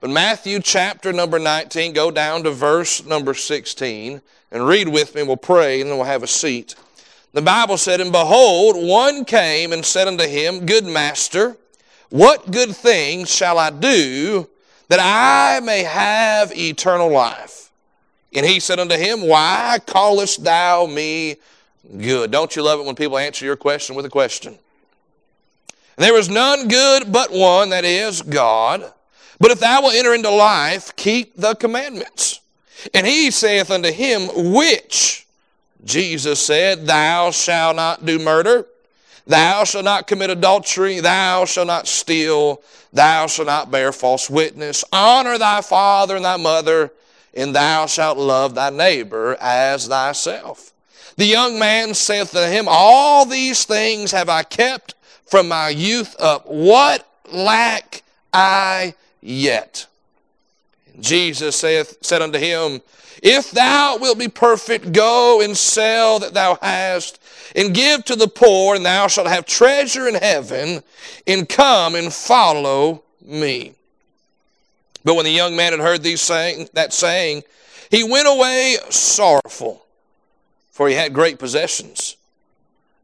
But Matthew chapter number 19, go down to verse number 16 and read with me. We'll pray and then we'll have a seat. The Bible said, And behold, one came and said unto him, Good master, what good things shall I do that I may have eternal life? And he said unto him, Why callest thou me good? Don't you love it when people answer your question with a question? There is none good but one, that is God. But if thou wilt enter into life, keep the commandments. And he saith unto him, Which? Jesus said, Thou shalt not do murder. Thou shalt not commit adultery. Thou shalt not steal. Thou shalt not bear false witness. Honor thy father and thy mother, and thou shalt love thy neighbor as thyself. The young man saith to him, All these things have I kept from my youth up. What lack I yet? Jesus saith, said unto him, If thou wilt be perfect, go and sell that thou hast, and give to the poor, and thou shalt have treasure in heaven, and come and follow me. But when the young man had heard these saying, that saying, he went away sorrowful, for he had great possessions.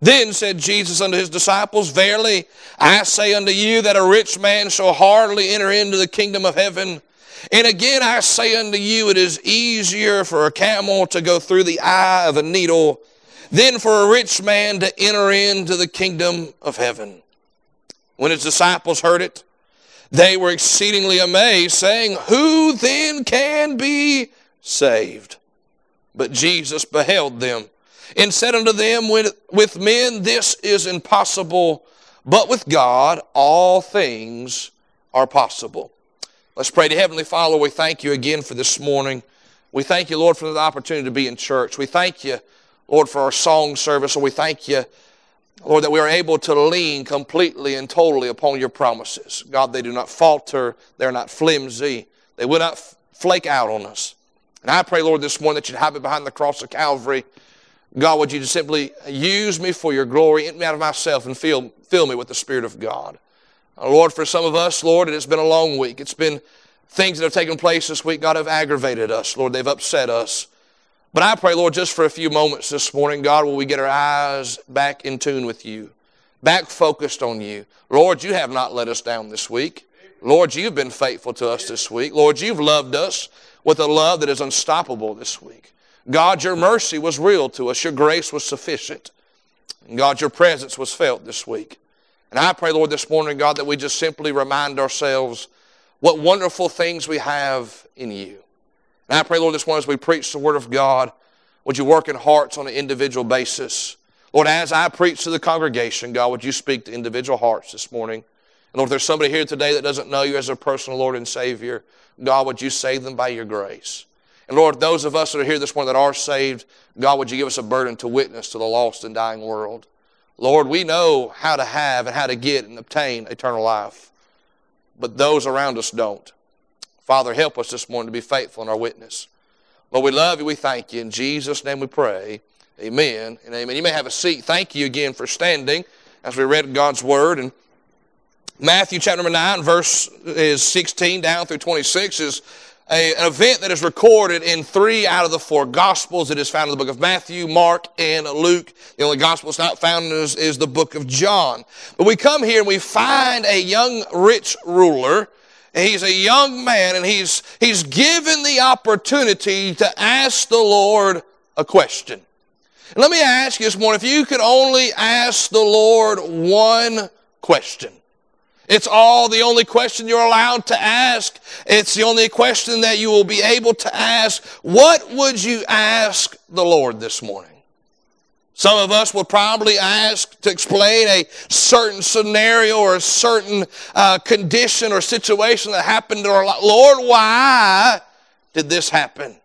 Then said Jesus unto his disciples, Verily I say unto you that a rich man shall hardly enter into the kingdom of heaven. And again I say unto you, it is easier for a camel to go through the eye of a needle than for a rich man to enter into the kingdom of heaven. When his disciples heard it, they were exceedingly amazed, saying, Who then can be saved? But Jesus beheld them and said unto them, with, men this is impossible, but with God all things are possible. Let's pray to Heavenly Father. We thank you again for this morning. We thank you, Lord, for the opportunity to be in church. We thank you, Lord, for our song service. And we thank you, Lord, that we are able to lean completely and totally upon your promises. God, they do not falter. They're not flimsy. They will not flake out on us. And I pray, Lord, this morning that you'd hide me behind the cross of Calvary. God, would you just simply use me for your glory, empty me out of myself, and fill, fill me with the Spirit of God. Uh, Lord, for some of us, Lord, it has been a long week. It's been things that have taken place this week, God, have aggravated us. Lord, they've upset us. But I pray, Lord, just for a few moments this morning, God, will we get our eyes back in tune with you, back focused on you. Lord, you have not let us down this week. Lord, you've been faithful to us this week. Lord, you've loved us with a love that is unstoppable this week. God, your mercy was real to us. Your grace was sufficient. And God, your presence was felt this week. And I pray, Lord, this morning, God, that we just simply remind ourselves what wonderful things we have in you. And I pray, Lord, this morning as we preach the Word of God, would you work in hearts on an individual basis? Lord, as I preach to the congregation, God, would you speak to individual hearts this morning? And Lord, if there's somebody here today that doesn't know you as a personal Lord and Savior, God, would you save them by your grace? And Lord, those of us that are here this morning that are saved, God, would you give us a burden to witness to the lost and dying world? Lord, we know how to have and how to get and obtain eternal life, but those around us don't. Father, help us this morning to be faithful in our witness. Lord, we love you. We thank you. In Jesus' name we pray. Amen and amen. You may have a seat. Thank you again for standing as we read God's Word. And Matthew chapter number 9, verse is 16 down through 26 is a, an event that is recorded in three out of the four Gospels. It is found in the book of Matthew, Mark, and Luke. The only Gospel that's not found is, is the book of John. But we come here and we find a young rich ruler. He's a young man and he's, he's given the opportunity to ask the Lord a question. And let me ask you this morning, if you could only ask the Lord one question, it's all the only question you're allowed to ask. It's the only question that you will be able to ask. What would you ask the Lord this morning? Some of us will probably ask to explain a certain scenario or a certain uh, condition or situation that happened in our life. Lord, why did this happen?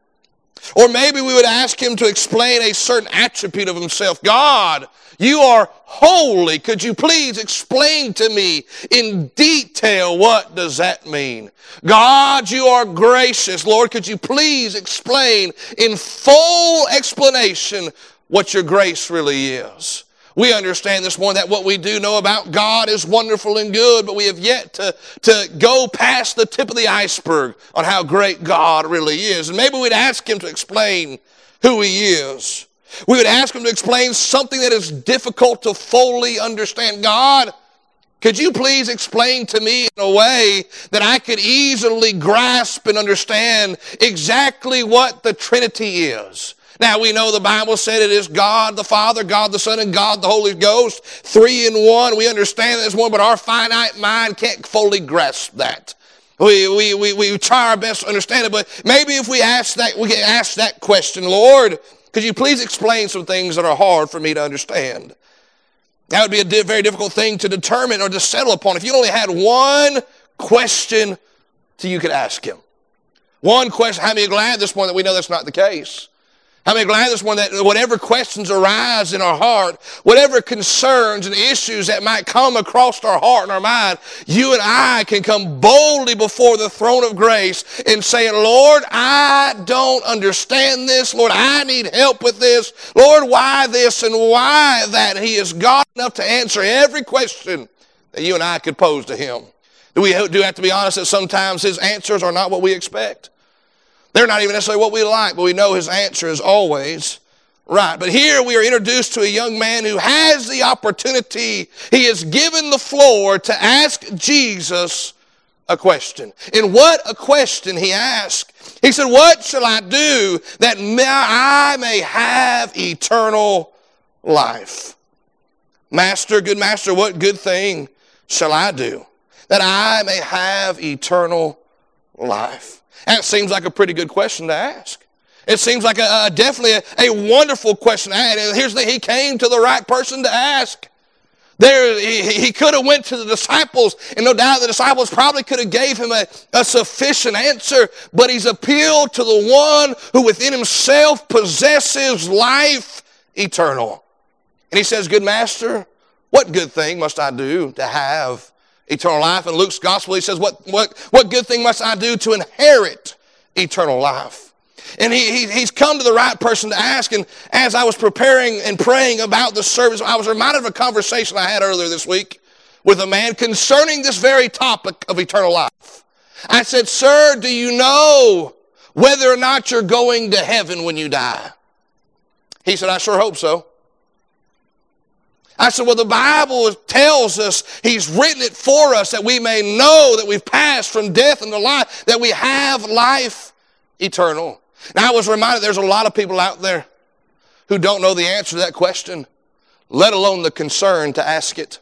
Or maybe we would ask him to explain a certain attribute of himself. God, you are holy. Could you please explain to me in detail what does that mean? God, you are gracious. Lord, could you please explain in full explanation what your grace really is? We understand this morning that what we do know about God is wonderful and good, but we have yet to, to go past the tip of the iceberg on how great God really is. And maybe we'd ask Him to explain who He is. We would ask Him to explain something that is difficult to fully understand. God, could you please explain to me in a way that I could easily grasp and understand exactly what the Trinity is? Now we know the Bible said it is God the Father, God the Son, and God the Holy Ghost, three in one. We understand that this one, but our finite mind can't fully grasp that. We, we, we, we try our best to understand it, but maybe if we ask that, we get asked that question, Lord, could you please explain some things that are hard for me to understand? That would be a di- very difficult thing to determine or to settle upon. If you only had one question that you could ask him. One question. How many are glad this morning that we know that's not the case? Many glad this one that whatever questions arise in our heart, whatever concerns and issues that might come across our heart and our mind, you and I can come boldly before the throne of grace and say, Lord, I don't understand this. Lord, I need help with this. Lord, why this and why that? He is God enough to answer every question that you and I could pose to Him. Do we do have to be honest that sometimes His answers are not what we expect? They're not even necessarily what we like, but we know his answer is always right. But here we are introduced to a young man who has the opportunity, he is given the floor to ask Jesus a question. And what a question he asked. He said, What shall I do that I may have eternal life? Master, good master, what good thing shall I do that I may have eternal life? That seems like a pretty good question to ask. It seems like a, a definitely a, a, wonderful question. And here's the he came to the right person to ask. There, he, he could have went to the disciples, and no doubt the disciples probably could have gave him a, a sufficient answer, but he's appealed to the one who within himself possesses life eternal. And he says, Good master, what good thing must I do to have eternal life. In Luke's gospel, he says, what, what, what good thing must I do to inherit eternal life? And he, he, he's come to the right person to ask. And as I was preparing and praying about the service, I was reminded of a conversation I had earlier this week with a man concerning this very topic of eternal life. I said, Sir, do you know whether or not you're going to heaven when you die? He said, I sure hope so. I said, Well, the Bible tells us He's written it for us that we may know that we've passed from death into life, that we have life eternal. Now, I was reminded there's a lot of people out there who don't know the answer to that question, let alone the concern to ask it.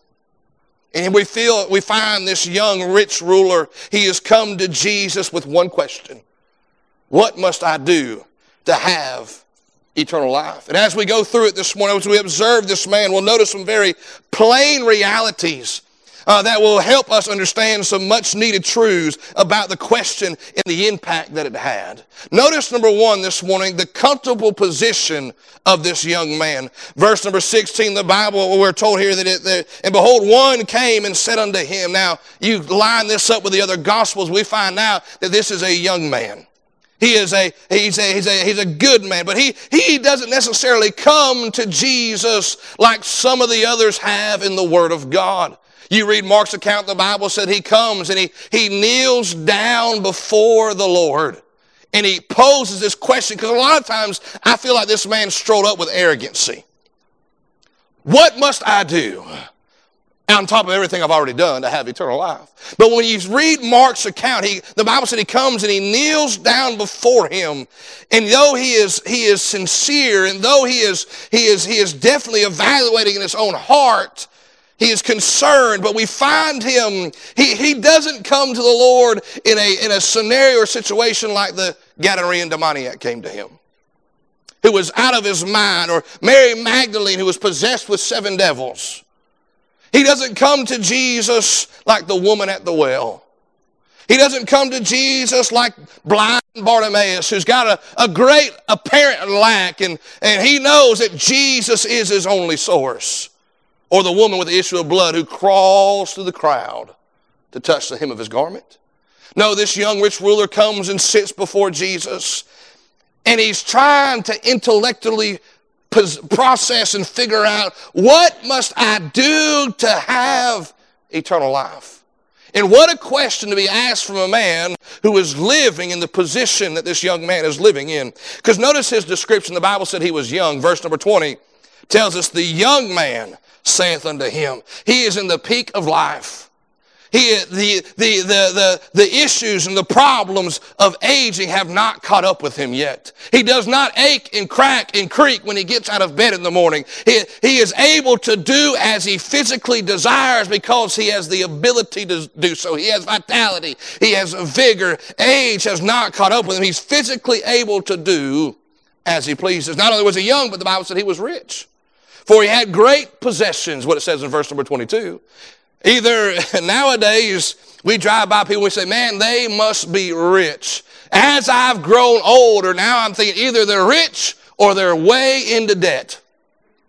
And we feel, we find this young rich ruler, he has come to Jesus with one question What must I do to have eternal life. And as we go through it this morning, as we observe this man, we'll notice some very plain realities uh, that will help us understand some much needed truths about the question and the impact that it had. Notice number one this morning, the comfortable position of this young man. Verse number 16, the Bible, we're told here that it, that, and behold, one came and said unto him. Now, you line this up with the other gospels, we find out that this is a young man. He is a, he's a, he's a, he's a good man, but he, he doesn't necessarily come to Jesus like some of the others have in the Word of God. You read Mark's account, the Bible said he comes and he, he kneels down before the Lord and he poses this question because a lot of times I feel like this man strolled up with arrogancy. What must I do? On top of everything I've already done to have eternal life. But when you read Mark's account, he, the Bible said he comes and he kneels down before him. And though he is, he is sincere and though he is, he is, he is definitely evaluating in his own heart, he is concerned, but we find him, he, he doesn't come to the Lord in a, in a scenario or situation like the Gadarene demoniac came to him who was out of his mind, or Mary Magdalene, who was possessed with seven devils. He doesn't come to Jesus like the woman at the well. He doesn't come to Jesus like blind Bartimaeus, who's got a, a great apparent lack, and, and he knows that Jesus is his only source. Or the woman with the issue of blood who crawls through the crowd to touch the hem of his garment. No, this young rich ruler comes and sits before Jesus, and he's trying to intellectually process and figure out what must I do to have eternal life. And what a question to be asked from a man who is living in the position that this young man is living in. Because notice his description. The Bible said he was young. Verse number 20 tells us the young man saith unto him. He is in the peak of life. He, the, the, the, the, the issues and the problems of aging have not caught up with him yet. He does not ache and crack and creak when he gets out of bed in the morning. He, he is able to do as he physically desires because he has the ability to do so. He has vitality. He has vigor. Age has not caught up with him. He's physically able to do as he pleases. Not only was he young, but the Bible said he was rich. For he had great possessions, what it says in verse number 22. Either nowadays we drive by people, we say, man, they must be rich. As I've grown older, now I'm thinking either they're rich or they're way into debt.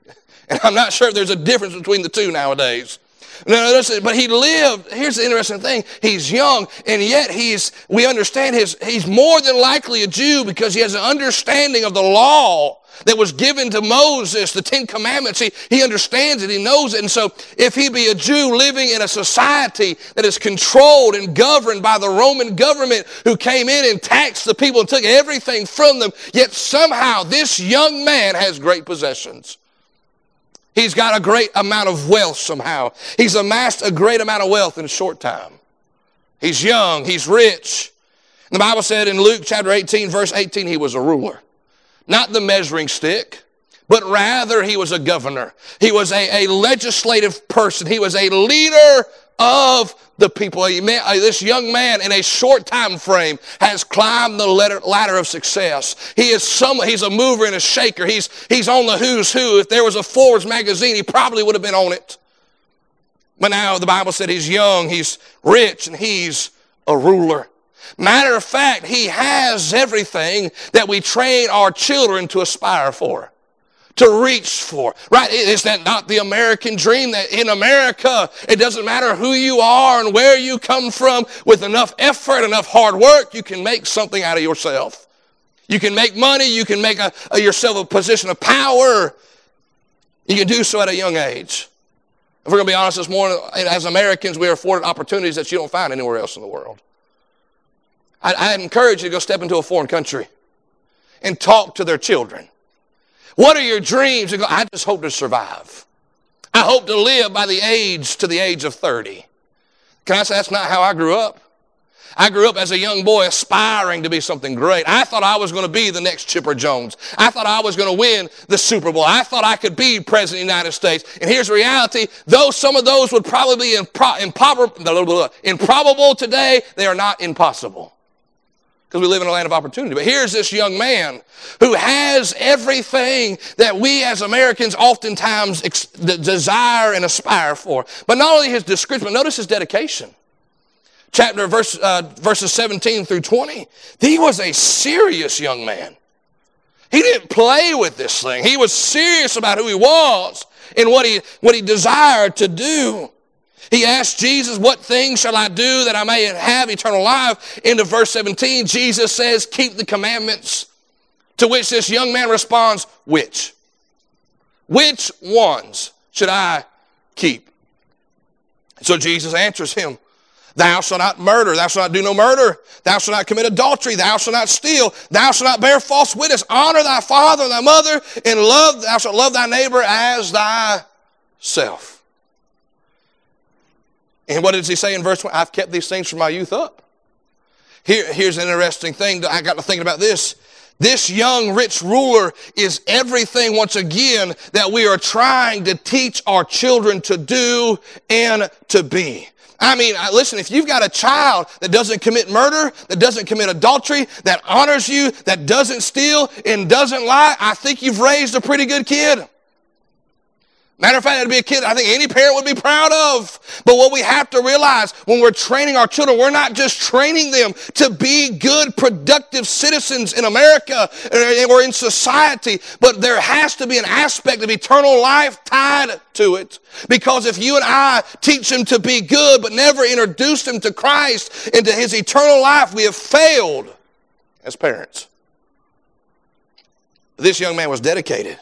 And I'm not sure if there's a difference between the two nowadays. No, but he lived. Here's the interesting thing: he's young, and yet he's. We understand his. He's more than likely a Jew because he has an understanding of the law that was given to Moses, the Ten Commandments. He, he understands it, he knows it. And so, if he be a Jew living in a society that is controlled and governed by the Roman government who came in and taxed the people and took everything from them, yet somehow this young man has great possessions. He's got a great amount of wealth somehow. He's amassed a great amount of wealth in a short time. He's young, he's rich. The Bible said in Luke chapter 18, verse 18, he was a ruler. Not the measuring stick, but rather he was a governor. He was a, a legislative person. He was a leader of the people. This young man in a short time frame has climbed the ladder of success. He is some, he's a mover and a shaker. He's, he's on the who's who. If there was a Forbes magazine, he probably would have been on it. But now the Bible said he's young, he's rich, and he's a ruler. Matter of fact, he has everything that we train our children to aspire for to reach for. Right? Is that not the American dream that in America, it doesn't matter who you are and where you come from, with enough effort, enough hard work, you can make something out of yourself. You can make money, you can make a, a yourself a position of power. You can do so at a young age. If we're going to be honest this morning, as Americans, we are afforded opportunities that you don't find anywhere else in the world. I, I encourage you to go step into a foreign country and talk to their children what are your dreams? Go, I just hope to survive. I hope to live by the age to the age of 30. Can I say that's not how I grew up? I grew up as a young boy aspiring to be something great. I thought I was going to be the next Chipper Jones. I thought I was going to win the Super Bowl. I thought I could be president of the United States. And here's the reality. Though some of those would probably be impro- improbable today, they are not impossible because we live in a land of opportunity. But here's this young man who has everything that we as Americans oftentimes ex- desire and aspire for. But not only his description, but notice his dedication. Chapter verse, uh, verses 17 through 20. He was a serious young man. He didn't play with this thing. He was serious about who he was and what he, what he desired to do. He asked Jesus, What things shall I do that I may have eternal life? Into verse 17, Jesus says, Keep the commandments. To which this young man responds, Which? Which ones should I keep? So Jesus answers him, Thou shalt not murder, thou shalt not do no murder, thou shalt not commit adultery, thou shalt not steal, thou shalt not bear false witness, honor thy father and thy mother, and love, thou shalt love thy neighbor as thyself. And what does he say in verse 1? I've kept these things from my youth up. Here, here's an interesting thing. I got to thinking about this. This young rich ruler is everything, once again, that we are trying to teach our children to do and to be. I mean, listen, if you've got a child that doesn't commit murder, that doesn't commit adultery, that honors you, that doesn't steal, and doesn't lie, I think you've raised a pretty good kid. Matter of fact, it'd be a kid I think any parent would be proud of. But what we have to realize when we're training our children, we're not just training them to be good, productive citizens in America eh, or in society, but there has to be an aspect of eternal life tied to it. Because if you and I teach them to be good, but never introduce them to Christ into his eternal life, we have failed as parents. This young man was dedicated.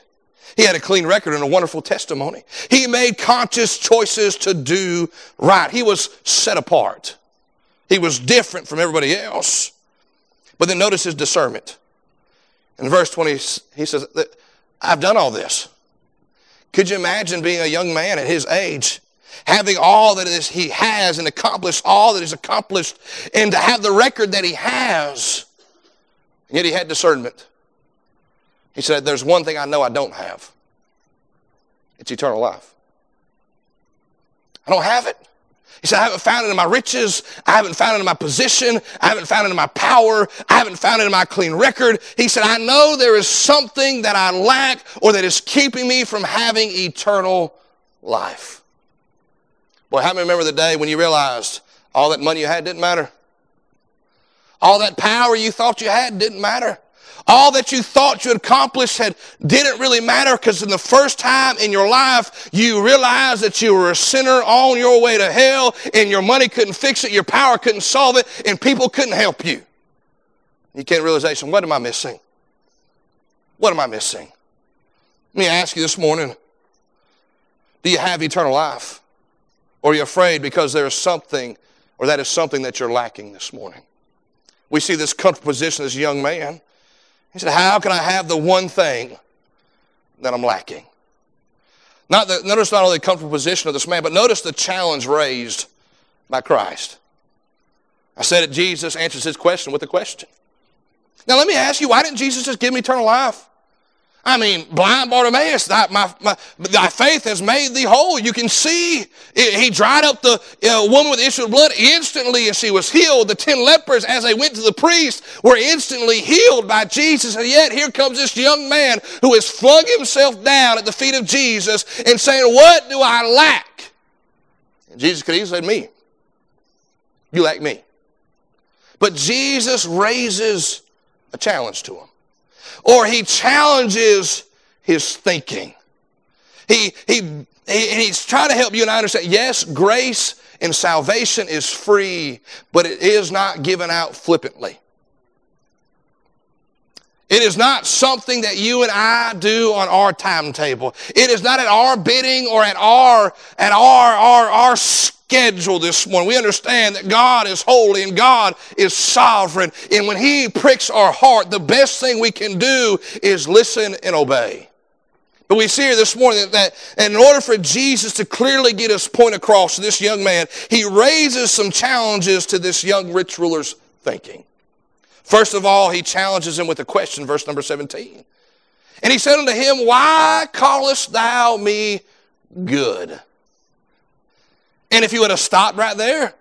He had a clean record and a wonderful testimony. He made conscious choices to do right. He was set apart. He was different from everybody else. But then notice his discernment. In verse 20, he says, I've done all this. Could you imagine being a young man at his age, having all that is he has and accomplished all that is accomplished, and to have the record that he has? Yet he had discernment. He said, There's one thing I know I don't have it's eternal life. I don't have it. He said, I haven't found it in my riches. I haven't found it in my position. I haven't found it in my power. I haven't found it in my clean record. He said, I know there is something that I lack or that is keeping me from having eternal life. Boy, how many remember the day when you realized all that money you had didn't matter? All that power you thought you had didn't matter. All that you thought you accomplished had, didn't really matter because in the first time in your life, you realized that you were a sinner on your way to hell and your money couldn't fix it, your power couldn't solve it, and people couldn't help you. You came to realization, what am I missing? What am I missing? Let me ask you this morning, do you have eternal life? Or are you afraid because there is something, or that is something that you're lacking this morning? We see this comfortable position, this young man. He said, How can I have the one thing that I'm lacking? Not the, notice not only the comfortable position of this man, but notice the challenge raised by Christ. I said that Jesus answers his question with a question. Now, let me ask you, why didn't Jesus just give me eternal life? I mean, blind Bartimaeus, thy, my, my, thy faith has made thee whole. You can see he dried up the uh, woman with the issue of blood instantly and she was healed. The ten lepers, as they went to the priest, were instantly healed by Jesus. And yet here comes this young man who has flung himself down at the feet of Jesus and saying, What do I lack? And Jesus could easily say, Me. You lack me. But Jesus raises a challenge to him or he challenges his thinking. He, he, he, he's trying to help you and I understand yes, grace and salvation is free, but it is not given out flippantly. It is not something that you and I do on our timetable. It is not at our bidding or at our, at our, our, our schedule this morning. We understand that God is holy and God is sovereign. And when He pricks our heart, the best thing we can do is listen and obey. But we see here this morning that, that in order for Jesus to clearly get his point across to this young man, he raises some challenges to this young rich ruler's thinking. First of all, he challenges him with a question, verse number 17. And he said unto him, Why callest thou me good? And if you would have stopped right there,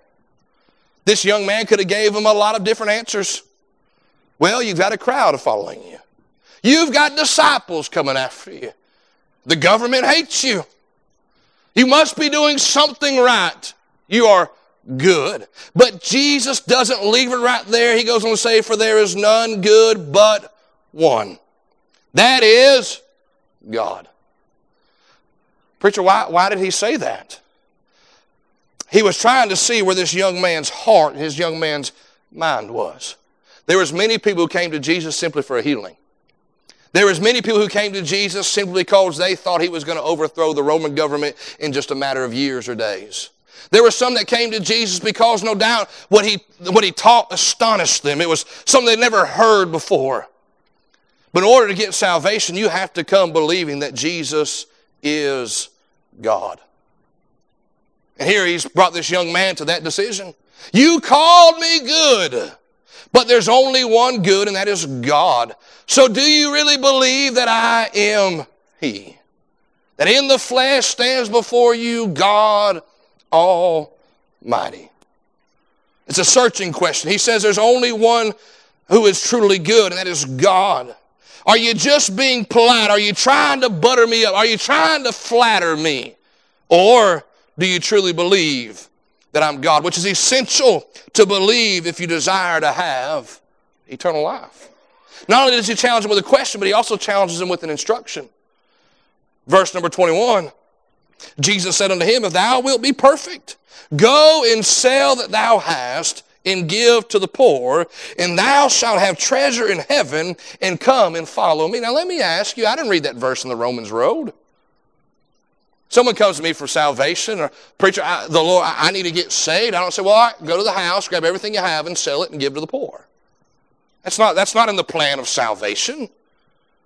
this young man could have gave him a lot of different answers. Well, you've got a crowd following you. You've got disciples coming after you. The government hates you. You must be doing something right. You are good. But Jesus doesn't leave it right there. He goes on to say, For there is none good but one. That is God. Preacher, why, why did he say that? He was trying to see where this young man's heart, his young man's mind was. There was many people who came to Jesus simply for a healing. There was many people who came to Jesus simply because they thought he was going to overthrow the Roman government in just a matter of years or days. There were some that came to Jesus because no doubt what he, what he taught astonished them. It was something they'd never heard before. But in order to get salvation, you have to come believing that Jesus is God. And here he's brought this young man to that decision. You called me good, but there's only one good, and that is God. So do you really believe that I am He? That in the flesh stands before you God Almighty. It's a searching question. He says there's only one who is truly good, and that is God. Are you just being polite? Are you trying to butter me up? Are you trying to flatter me? Or do you truly believe that I'm God? Which is essential to believe if you desire to have eternal life. Not only does he challenge him with a question, but he also challenges him with an instruction. Verse number 21 Jesus said unto him, If thou wilt be perfect, go and sell that thou hast, and give to the poor, and thou shalt have treasure in heaven, and come and follow me. Now, let me ask you, I didn't read that verse in the Romans Road. Someone comes to me for salvation, or preacher, I, the Lord, I, I, need to get saved. I don't say, well, go to the house, grab everything you have, and sell it and give to the poor. That's not, that's not in the plan of salvation.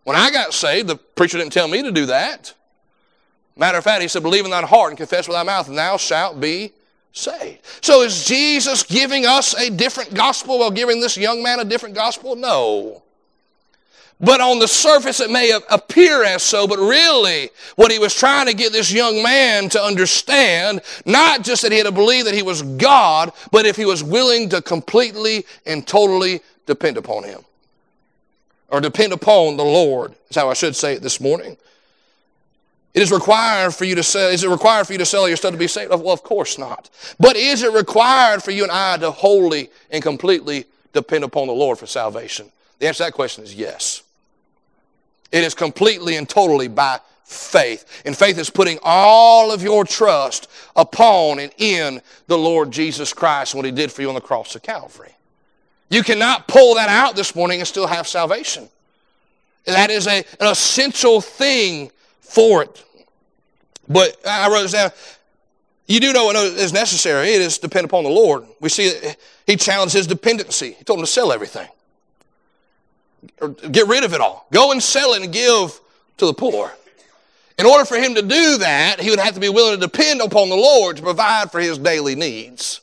When I got saved, the preacher didn't tell me to do that. Matter of fact, he said, believe in thine heart and confess with thy mouth, and thou shalt be saved. So is Jesus giving us a different gospel while giving this young man a different gospel? No. But on the surface, it may appear as so, but really, what he was trying to get this young man to understand, not just that he had to believe that he was God, but if he was willing to completely and totally depend upon him. Or depend upon the Lord, is how I should say it this morning. It is required for you to sell. Is it required for you to sell your stuff to be saved? Well, of course not. But is it required for you and I to wholly and completely depend upon the Lord for salvation? The answer to that question is yes. It is completely and totally by faith. And faith is putting all of your trust upon and in the Lord Jesus Christ and what He did for you on the cross of Calvary. You cannot pull that out this morning and still have salvation. That is a, an essential thing for it. But I wrote this down. You do know what is necessary. It is depend upon the Lord. We see he challenged his dependency. He told him to sell everything. Or get rid of it all. Go and sell it and give to the poor. In order for him to do that, he would have to be willing to depend upon the Lord to provide for his daily needs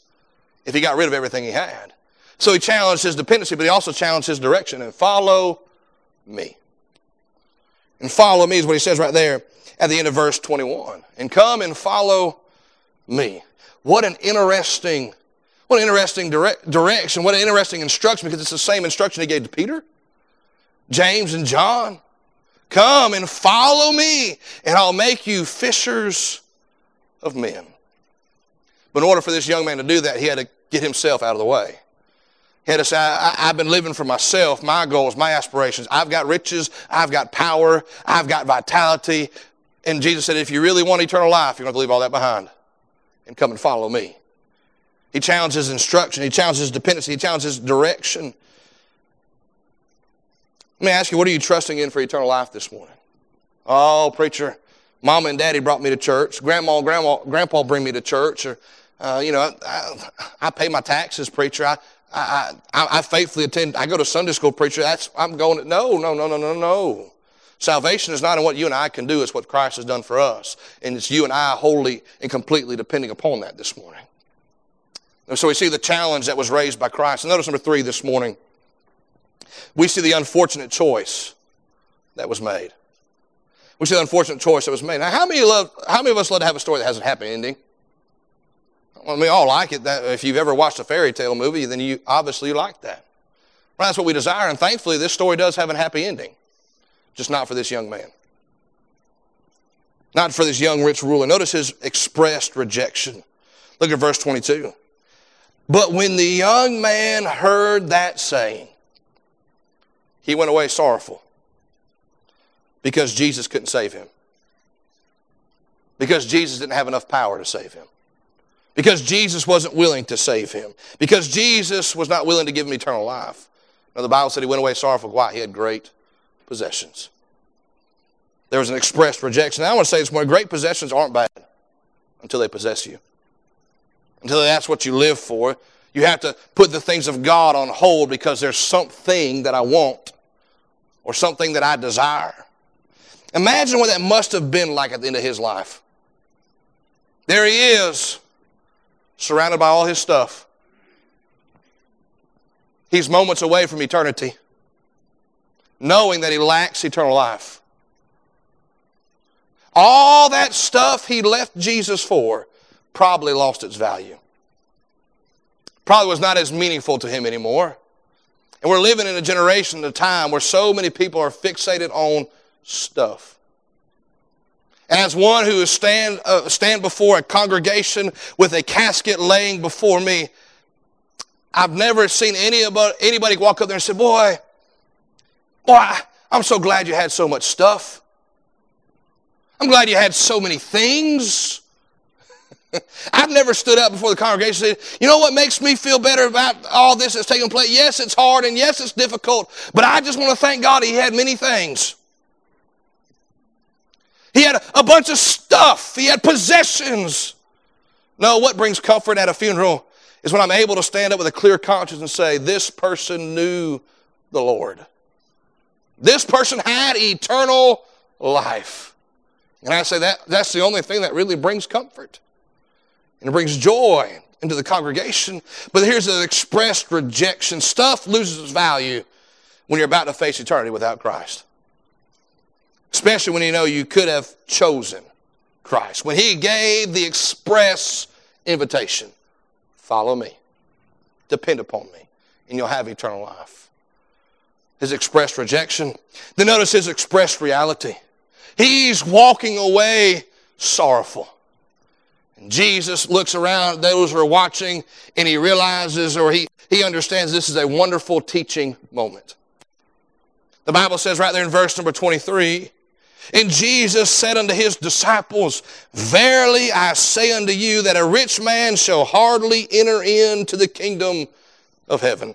if he got rid of everything he had. So he challenged his dependency, but he also challenged his direction and follow me. And follow me is what he says right there at the end of verse 21. And come and follow me. What an interesting, what an interesting direct, direction, what an interesting instruction, because it's the same instruction he gave to Peter, James, and John. Come and follow me, and I'll make you fishers of men. But in order for this young man to do that, he had to get himself out of the way. Had to say, I, have been living for myself, my goals, my aspirations. I've got riches, I've got power, I've got vitality. And Jesus said, if you really want eternal life, you're going to leave all that behind and come and follow me. He challenged his instruction, he challenged his dependency, he challenged his direction. Let me ask you, what are you trusting in for eternal life this morning? Oh, preacher, mama and daddy brought me to church. Grandma and grandma, grandpa bring me to church. Or, uh, you know, I, I, pay my taxes, preacher. I, I, I, I faithfully attend. I go to Sunday school, preacher. That's I'm going. To, no, no, no, no, no, no. Salvation is not in what you and I can do. It's what Christ has done for us, and it's you and I wholly and completely depending upon that this morning. And so we see the challenge that was raised by Christ. And notice number three this morning. We see the unfortunate choice that was made. We see the unfortunate choice that was made. Now, how many love? How many of us love to have a story that has a happy ending? Well, we all like it. That if you've ever watched a fairy tale movie, then you obviously like that. Well, that's what we desire, and thankfully, this story does have a happy ending, just not for this young man, not for this young rich ruler. Notice his expressed rejection. Look at verse 22. But when the young man heard that saying, he went away sorrowful because Jesus couldn't save him. Because Jesus didn't have enough power to save him. Because Jesus wasn't willing to save him. Because Jesus was not willing to give him eternal life. Now, the Bible said he went away sorrowful. Why? He had great possessions. There was an expressed rejection. Now, I want to say this morning great possessions aren't bad until they possess you. Until that's what you live for. You have to put the things of God on hold because there's something that I want or something that I desire. Imagine what that must have been like at the end of his life. There he is, surrounded by all his stuff. He's moments away from eternity, knowing that he lacks eternal life. All that stuff he left Jesus for probably lost its value. Probably was not as meaningful to him anymore. And we're living in a generation, a time where so many people are fixated on stuff as one who is stand, uh, stand before a congregation with a casket laying before me, I've never seen anybody, anybody walk up there and say, boy, boy, I'm so glad you had so much stuff. I'm glad you had so many things. I've never stood up before the congregation and said, you know what makes me feel better about all this that's taking place? Yes, it's hard and yes, it's difficult, but I just want to thank God he had many things. He had a bunch of stuff. He had possessions. No, what brings comfort at a funeral is when I'm able to stand up with a clear conscience and say, this person knew the Lord. This person had eternal life. And I say that that's the only thing that really brings comfort. And it brings joy into the congregation. But here's an expressed rejection. Stuff loses its value when you're about to face eternity without Christ. Especially when you know you could have chosen Christ. When he gave the express invitation follow me, depend upon me, and you'll have eternal life. His expressed rejection. Then notice his expressed reality. He's walking away sorrowful. And Jesus looks around those who are watching and he realizes or he, he understands this is a wonderful teaching moment. The Bible says right there in verse number 23 and Jesus said unto his disciples, Verily I say unto you that a rich man shall hardly enter into the kingdom of heaven.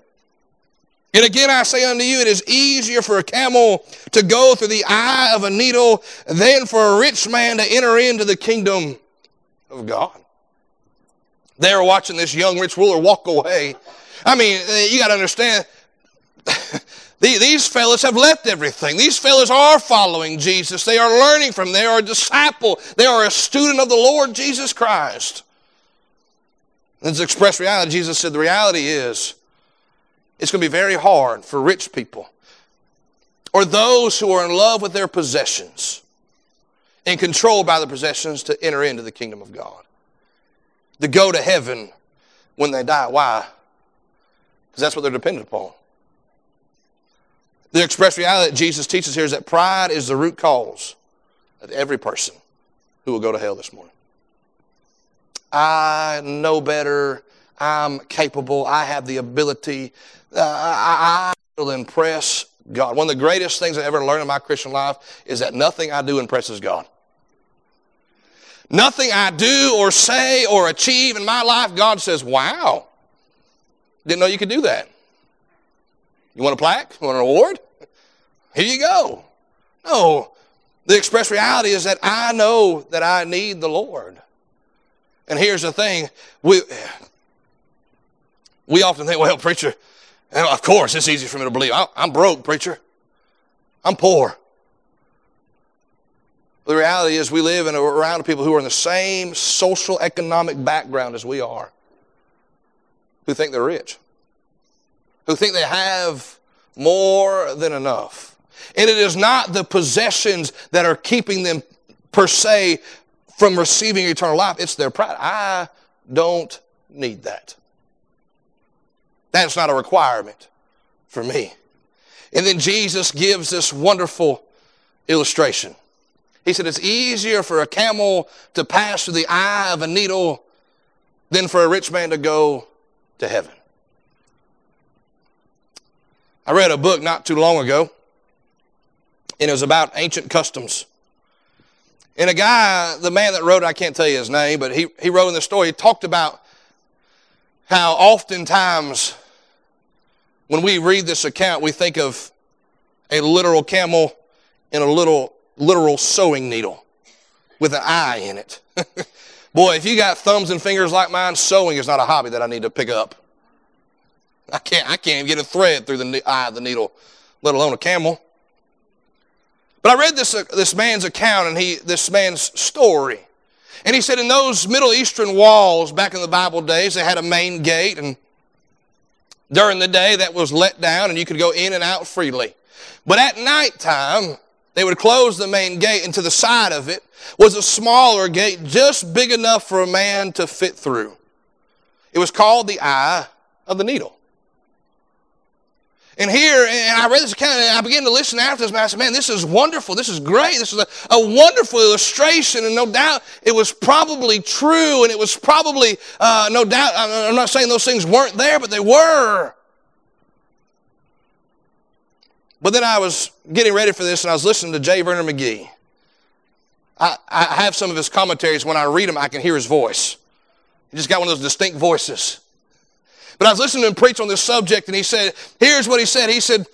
And again I say unto you, it is easier for a camel to go through the eye of a needle than for a rich man to enter into the kingdom of God. They are watching this young rich ruler walk away. I mean, you got to understand. These fellows have left everything. These fellows are following Jesus. They are learning from. They are a disciple. They are a student of the Lord Jesus Christ. This express reality. Jesus said the reality is it's going to be very hard for rich people or those who are in love with their possessions and controlled by the possessions to enter into the kingdom of God. To go to heaven when they die. Why? Because that's what they're dependent upon. The express reality that Jesus teaches here is that pride is the root cause of every person who will go to hell this morning. I know better. I'm capable. I have the ability. Uh, I, I will impress God. One of the greatest things I ever learned in my Christian life is that nothing I do impresses God. Nothing I do or say or achieve in my life, God says, wow, didn't know you could do that. You want a plaque? You want an award? Here you go. No. The express reality is that I know that I need the Lord. And here's the thing we, we often think, well, preacher, of course, it's easy for me to believe. I'm broke, preacher. I'm poor. The reality is, we live in a, around people who are in the same social economic background as we are, who think they're rich, who think they have more than enough. And it is not the possessions that are keeping them, per se, from receiving eternal life, it's their pride. I don't need that. That's not a requirement for me. And then Jesus gives this wonderful illustration. He said, It's easier for a camel to pass through the eye of a needle than for a rich man to go to heaven. I read a book not too long ago, and it was about ancient customs. And a guy, the man that wrote I can't tell you his name, but he, he wrote in the story, he talked about how oftentimes when we read this account, we think of a literal camel and a little literal sewing needle with an eye in it. Boy, if you got thumbs and fingers like mine, sewing is not a hobby that I need to pick up. I can't, I can't get a thread through the eye of the needle, let alone a camel. But I read this, uh, this man's account and he, this man's story. And he said in those Middle Eastern walls back in the Bible days, they had a main gate and during the day that was let down and you could go in and out freely. But at nighttime, they would close the main gate, and to the side of it was a smaller gate just big enough for a man to fit through. It was called the eye of the needle. And here, and I read this account, and I began to listen after this, and I said, man, this is wonderful. This is great. This is a, a wonderful illustration, and no doubt it was probably true, and it was probably, uh, no doubt, I'm not saying those things weren't there, but they were. But then I was getting ready for this and I was listening to J. Vernon McGee. I, I have some of his commentaries. When I read them, I can hear his voice. He just got one of those distinct voices. But I was listening to him preach on this subject, and he said, here's what he said. He said,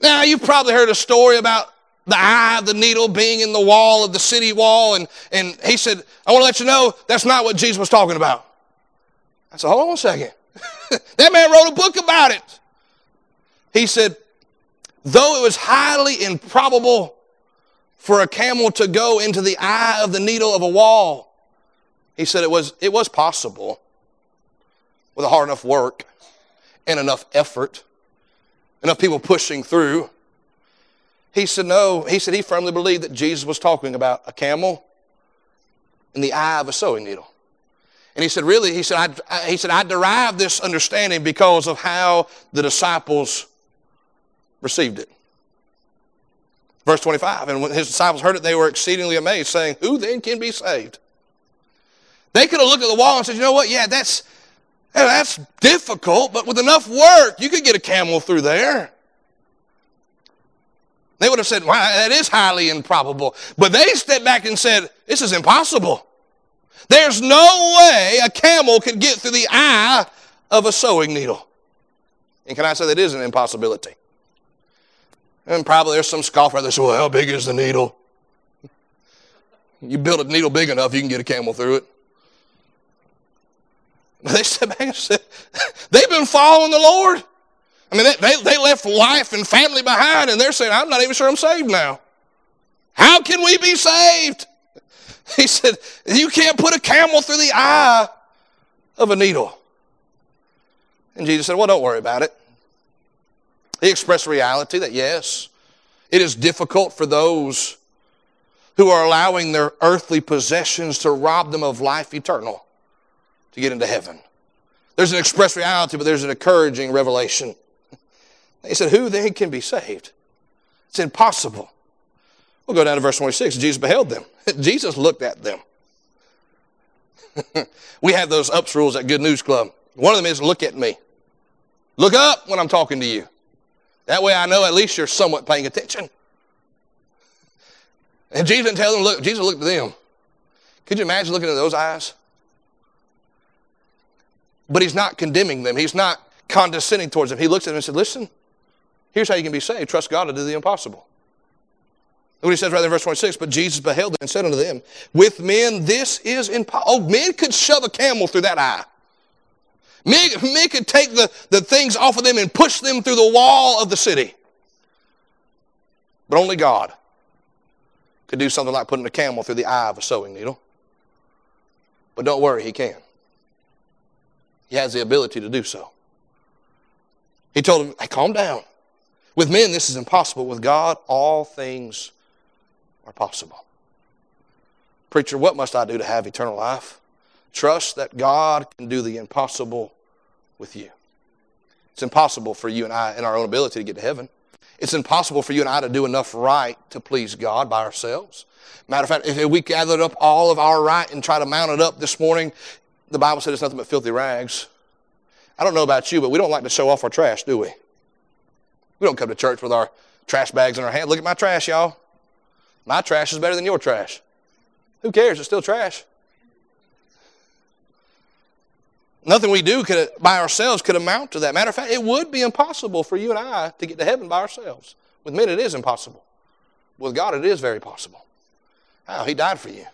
now you've probably heard a story about the eye of the needle being in the wall of the city wall. And, and he said, I want to let you know that's not what Jesus was talking about. I said, hold on a second. that man wrote a book about it. He said, though it was highly improbable for a camel to go into the eye of the needle of a wall, he said it was, it was possible with a hard enough work and enough effort, enough people pushing through. He said, no, he said he firmly believed that Jesus was talking about a camel in the eye of a sewing needle. And he said, really, he said, I, he said, I derived this understanding because of how the disciples received it. Verse 25, and when his disciples heard it, they were exceedingly amazed, saying, Who then can be saved? They could have looked at the wall and said, You know what? Yeah, that's, that's difficult, but with enough work, you could get a camel through there. They would have said, well, that is highly improbable. But they stepped back and said, this is impossible. There's no way a camel could get through the eye of a sewing needle. And can I say that is an impossibility? And probably there's some scoffer that says, well, how big is the needle? You build a needle big enough, you can get a camel through it. They said, they've been following the Lord. I mean, they, they, they left life and family behind, and they're saying, I'm not even sure I'm saved now. How can we be saved? He said, You can't put a camel through the eye of a needle. And Jesus said, Well, don't worry about it. He expressed reality that yes, it is difficult for those who are allowing their earthly possessions to rob them of life eternal to get into heaven. There's an express reality, but there's an encouraging revelation. He said, Who then can be saved? It's impossible. We'll go down to verse 26. Jesus beheld them. Jesus looked at them. we have those ups rules at Good News Club. One of them is look at me. Look up when I'm talking to you. That way I know at least you're somewhat paying attention. And Jesus didn't tell them, look, Jesus looked at them. Could you imagine looking at those eyes? But he's not condemning them. He's not condescending towards them. He looks at them and said, listen, here's how you can be saved. Trust God to do the impossible. What he says right there in verse 26. But Jesus beheld them and said unto them, With men this is impossible. Oh, men could shove a camel through that eye. Men, men could take the, the things off of them and push them through the wall of the city. But only God could do something like putting a camel through the eye of a sewing needle. But don't worry, he can. He has the ability to do so. He told him, hey, calm down. With men, this is impossible. With God, all things are possible. Preacher, what must I do to have eternal life? Trust that God can do the impossible with you. It's impossible for you and I, in our own ability, to get to heaven. It's impossible for you and I to do enough right to please God by ourselves. Matter of fact, if we gathered up all of our right and try to mount it up this morning, the Bible said it's nothing but filthy rags. I don't know about you, but we don't like to show off our trash, do we? We don't come to church with our trash bags in our hand. Look at my trash, y'all. My trash is better than your trash. Who cares? It's still trash. Nothing we do could, by ourselves could amount to that. Matter of fact, it would be impossible for you and I to get to heaven by ourselves. With men, it is impossible. With God, it is very possible. How? He died for you.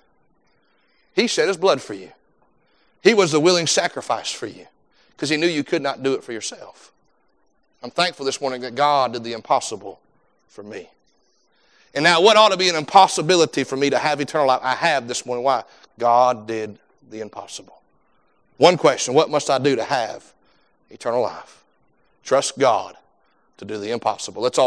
He shed his blood for you. He was the willing sacrifice for you because he knew you could not do it for yourself. I'm thankful this morning that God did the impossible for me. And now, what ought to be an impossibility for me to have eternal life? I have this morning. Why? God did the impossible. One question What must I do to have eternal life? Trust God to do the impossible. Let's all